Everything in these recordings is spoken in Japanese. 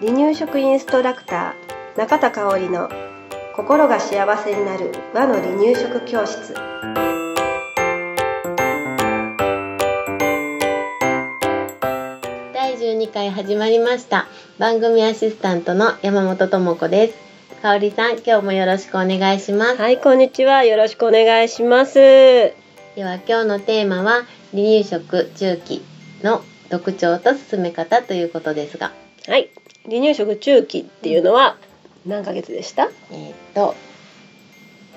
離乳食インストラクター中田香織の心が幸せになる和の離乳食教室。第12回始まりました。番組アシスタントの山本智子です。香織さん今日もよろしくお願いします。はいこんにちは。よろしくお願いします。では今日のテーマは離乳食中期の特徴と進め方ということですが。はい。離乳食中期っていうのは何ヶ月でした？えーっと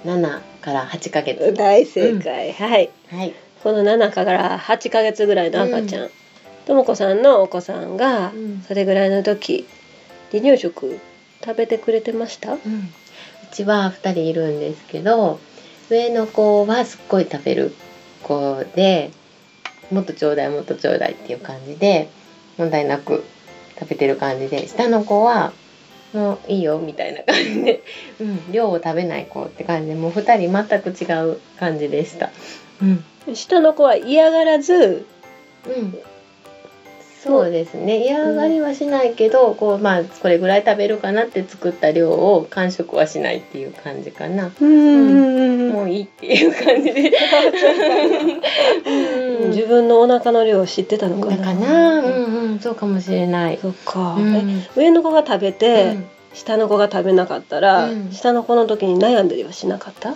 7から8ヶ月。大正解、はい。はい。この7から8ヶ月ぐらいの赤ちゃん、とも子さんのお子さんがうん。それぐらいの時離乳食食べてくれてました？うん、うちは2人いるんですけど上の子はすっごい食べる子でもっとちょうだいもっとちょうだいっていう感じで問題なく食べてる感じで下の子はもういいよみたいな感じで、うん、量を食べない子って感じでもう2人全く違う感じでした。うん下の子は嫌がらずうん、そうですね。嫌がりはしないけど、こうまあこれぐらい食べるかなって作った量を完食はしないっていう感じかな、うんもういいっていう感じで、うん。自分のお腹の量を知ってたのかな。だかな。うんうん。そうかもしれない、そっか、うん。え上の子が食べて、下の子が食べなかったら、うん。下の子の時に悩んだりはしなかった？は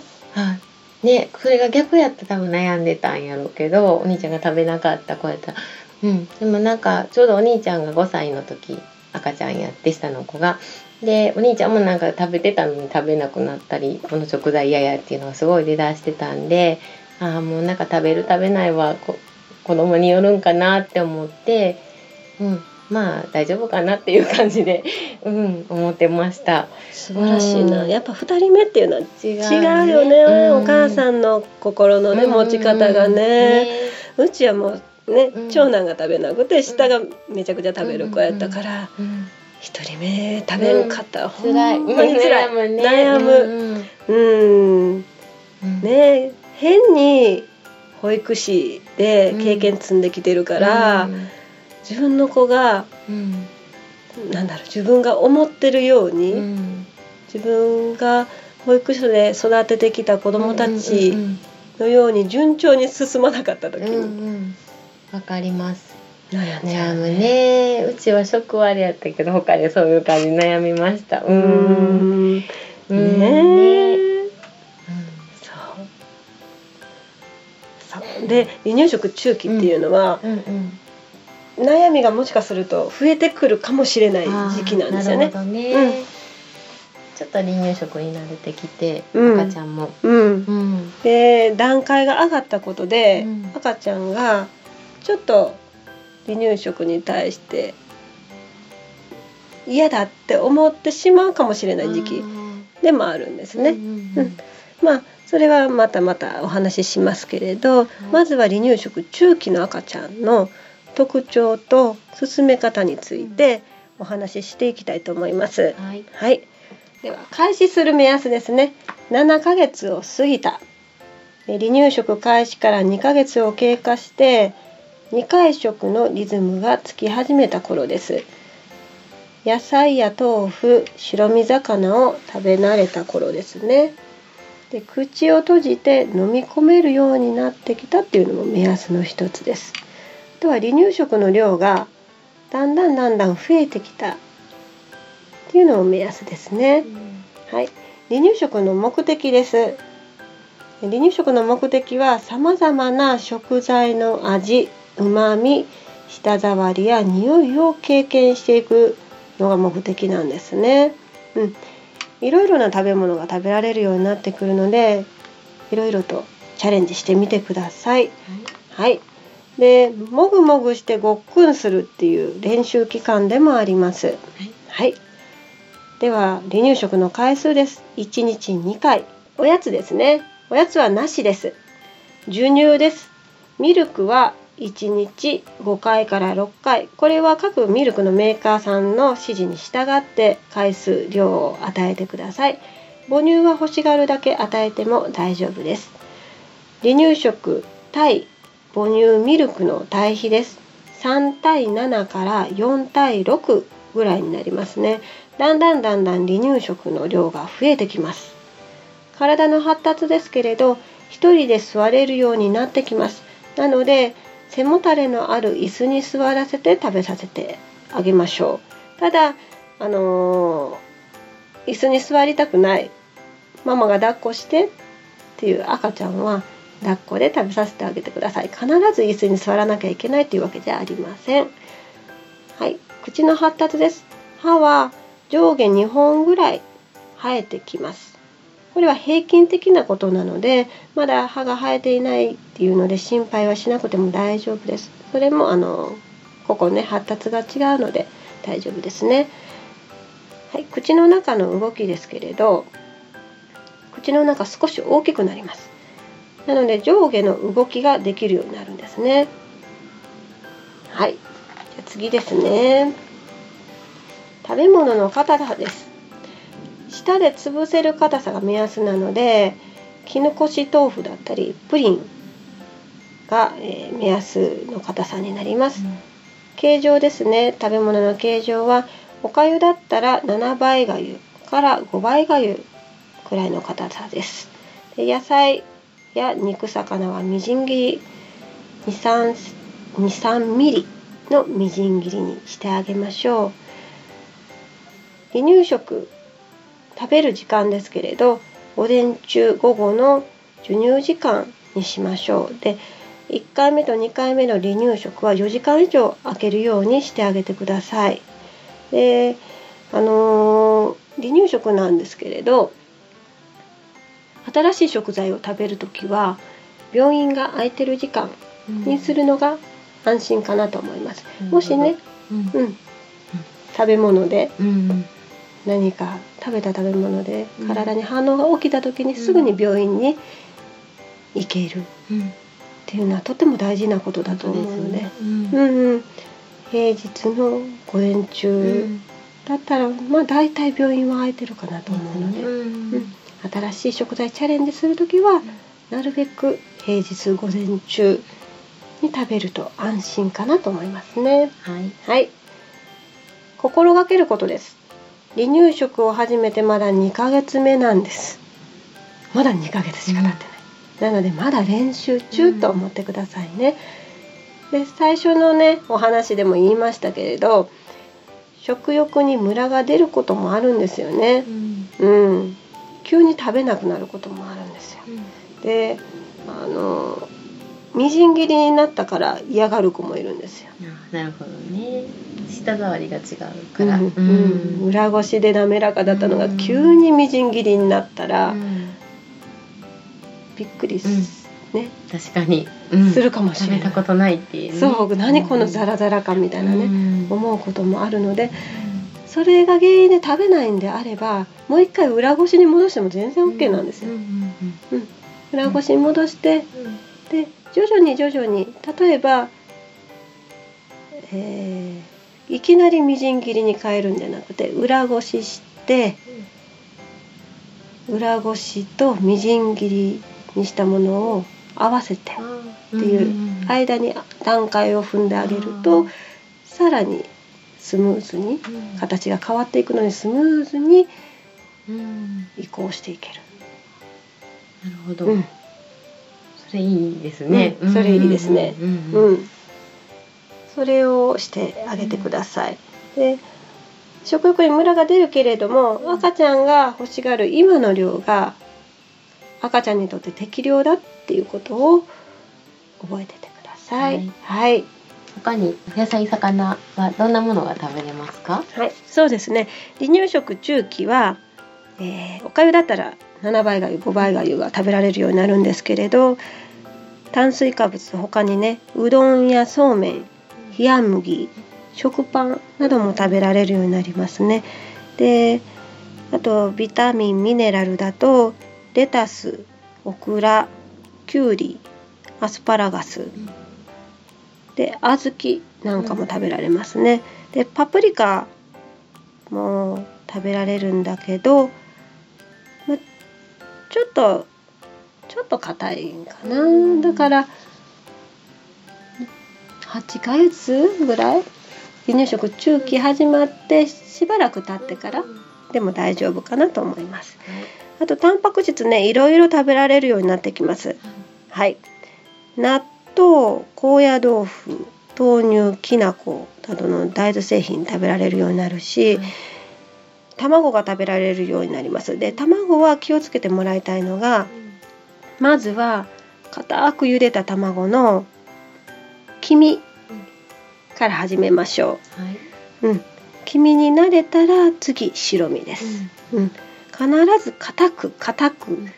い。ねそれが逆やったら多分悩んでたんやろうけどお兄ちゃんが食べなかった子やったらうん。でもなんかちょうどお兄ちゃんが5歳の時赤ちゃんやって下の子が。でお兄ちゃんもなんか食べてたのに食べなくなったりこの食材嫌やっていうのがすごい出だしてたんでああもうなんか食べる食べないはこ子供によるんかなって思ってうん。まあ大丈夫かなっていう感じで、うん、思ってました。素晴らしいな、うん。やっぱ二人目っていうのは違う,、違うよね、うん。お母さんの心のね、持ち方がね、うちはもうね、うん。長男が食べなくて下がめちゃくちゃ食べる子やったからうん一、人目食べんかった。ら、ほんまに辛い、悩む。うん。ね変に保育士で経験積んできてるから、うん。自分の子がうん。なんだろう自分が思ってるように、うん。自分が保育所で育ててきた子どもたちうんのように順調に進まなかった時。にんわかります。悩むね。うちは職割やったけど他でそういう感じで悩みました。ううん。ん。うん。ね。ねで離乳食中期っていうのは、うんうん悩みがもしかすると増えてくるかもしれない時期なんですよね。ね、うん。ちょっと離乳食に慣れてきて、うん。赤ちゃんも。うん。うん。で段階が上がったことで、うん。赤ちゃんがちょっと離乳食に対して嫌だって思ってしまうかもしれない時期でもあるんですね。うんうんまあそれはまたまたお話ししますけれど、まずは離乳食中期の赤ちゃんの特徴と進め方についてお話ししていきたいと思います。はいはい。では開始する目安ですね。7ヶ月を過ぎた。で離乳食開始から2ヶ月を経過して2回食のリズムがつき始めた頃です。野菜や豆腐、白身魚を食べ慣れた頃ですね。で口を閉じて飲み込めるようになってきたっていうのも目安の一つです。あとは離乳食の量がだんだんだんだん増えてきたっていうのも目安ですね。はい、離乳食の目的です。離乳食の目的は様々な食材の味、旨味、舌触りや匂いを経験していくのが目的なんですね。うん、いろいろな食べ物が食べられるようになってくるので、いろいろとチャレンジしてみてください。はい。で、もぐもぐしてごっくんするっていう練習期間でもあります。はい。では離乳食の回数です。1日2回。おやつですね。おやつはなしです。授乳です。ミルクは1日5回から6回。これは各ミルクのメーカーさんの指示に従って回数量を与えてください。母乳は欲しがるだけ与えても大丈夫です。離乳食対母乳ミルクの対比です。3対7から4対6ぐらいになりますねだんだんだんだん離乳食の量が増えてきます体の発達ですけれど一人で座れるようになってきますなので背もたれのある椅子に座らせて食べさせてあげましょう。ただあのー、椅子に座りたくないママが抱っこしてっていう赤ちゃんは抱っこで食べさせてあげてください。必ず椅子に座らなきゃいけないというわけじゃありません。はい。口の発達です。歯は上下2本ぐらい生えてきます。これは平均的なことなのでまだ歯が生えていないっていうので心配はしなくても大丈夫です。それもあのここね発達が違うので大丈夫ですね。はい口の中の動きですけれど口の中少し大きくなります。なので上下の動きができるようになるんですね。はいじゃ次ですね。食べ物の硬さです。舌で潰せる硬さが目安なので絹こし豆腐だったりプリンが、えー、目安の硬さになります、うん、形状ですね。食べ物の形状はおかゆだったら7倍がゆから5倍がゆくらいの硬さです。で野菜や肉魚はみじん切り23ミリのみじん切りにしてあげましょう。離乳食食べる時間ですけれど午前中午後の授乳時間にしましょう。で1回目と2回目の離乳食は4時間以上空けるようにしてあげてください。であのー、離乳食なんですけれど新しい食材を食べる時は病院が空いてる時間にするのが安心かなと思います。うん、もしね、うん、うん、食べ物で何か食べた食べ物で体に反応が起きた時にすぐに病院に行ける。っていうのはとても大事なことだと思うので、うん。うん、平日の午前中だったらまあ大体病院は空いてるかなと思うので。うん。新しい食材チャレンジする時はなるべく平日午前中に食べると安心かなと思いますね。はい、はい、心がけることです。離乳食を始めてまだ2ヶ月目なんです。まだ2ヶ月しか経ってない。うん、なのでまだ練習中と思ってくださいね。で最初のねお話でも言いましたけれど食欲にムラが出ることもあるんですよね。うん、うん急に食べなくなることもあるんですよ。うん、であのみじん切りになったから嫌がる子もいるんですよ。なるほどね。舌触りが違うから、うんうん、裏ごしで滑らかだったのが急にみじん切りになったら、びっくりす、ね。確かに、するかもしれない。食べたことないっていう、ね、そう何このザラザラ感みたいなね、思うこともあるので。それが原因で食べないんであればもう一回裏ごしに戻しても全然 OK なんですよ。裏ごしに戻して、で徐々に徐々に例えば、えー、いきなりみじん切りに変えるんじゃなくて裏ごしして裏ごしとみじん切りにしたものを合わせてっていう間に段階を踏んであげるとさらにスムーズに形が変わっていくのにスムーズに移行していける。なるほど、うん、それいいですね、うん、それいいですね。うん、それをしてあげてください。で食欲にムラが出るけれども赤ちゃんが欲しがる今の量が赤ちゃんにとって適量だっていうことを覚えててください。はい、はい。他に野菜魚はどんなものが食べれますか？はい。そうですね。離乳食中期は、えー、おかゆだったら7倍がゆ5倍がゆが食べられるようになるんですけれど炭水化物他にねうどんやそうめん冷麦食パンなども食べられるようになりますねであとビタミンミネラルだとレタスオクラきゅうりアスパラガス、で小豆なんかも食べられますね。でパプリカも食べられるんだけど、ちょっとちょっと硬いんかな。だから8ヶ月ぐらい？離乳食中期始まってしばらく経ってからでも大丈夫かなと思います。あとタンパク質ねいろいろ食べられるようになってきます。はい。納豆高野豆腐豆乳きな粉などの大豆製品食べられるようになるし、はい卵が食べられるようになります。で卵は気をつけてもらいたいのがまずは固く茹でた卵の黄身から始めましょはい。う、うん、黄身に慣れたら次白身です、うん、必ず固く固く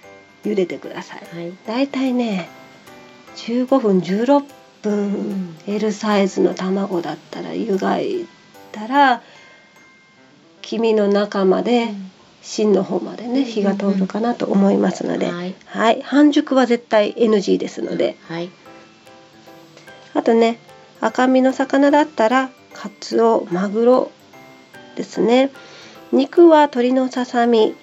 茹でてください。はい。だい。たいね15分16分、うん。L サイズの卵だったら湯がいたら黄身の中まで芯の方までね火が通るかなと思いますので、はい。はい、半熟は絶対 NG ですので。はい。あとね赤身の魚だったらカツオマグロですね。肉は鶏のささみ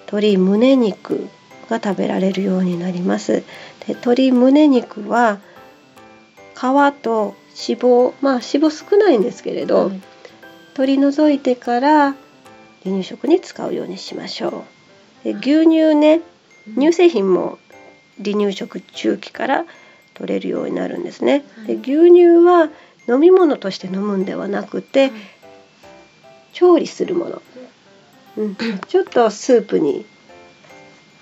鶏胸肉が食べられるようになります。で鶏胸肉は皮と脂肪まあ脂肪少ないんですけれど、はい取り除いてから離乳食に使うようにしましょう。で牛乳ね乳製品も離乳食中期から取れるようになるんですね。で牛乳は飲み物として飲むんではなくて調理するもの、うん、ちょっとスープに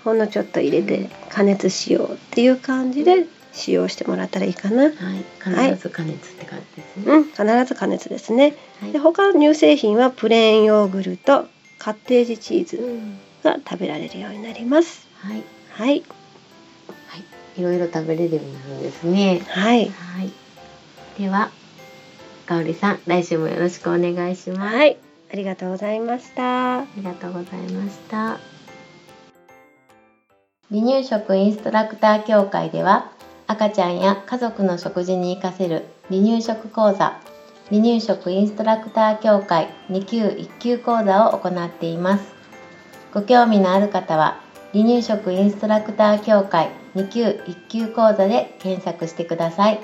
ほんのちょっと入れて加熱しようっていう感じで使用してもらったらいいかな。はい。必ず加熱って感じですね。うん、必ず加熱ですね。はいで他の乳製品はプレーンヨーグルト、カッテージチーズうんが食べられるようになります。はい。はい、はい。いろいろ食べれるようになるんですね。はい、はい。では、かおりさん、来週もよろしくお願いします。はい、ありがとうございました。ありがとうございました。離乳食インストラクター協会では赤ちゃんや家族の食事に活かせる離乳食講座。離乳食インストラクター協会2級1級講座を行っています。ご興味のある方は離乳食インストラクター協会2級1級講座で検索してください。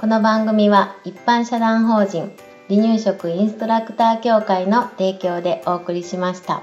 この番組は一般社団法人離乳食インストラクター協会の提供でお送りしました。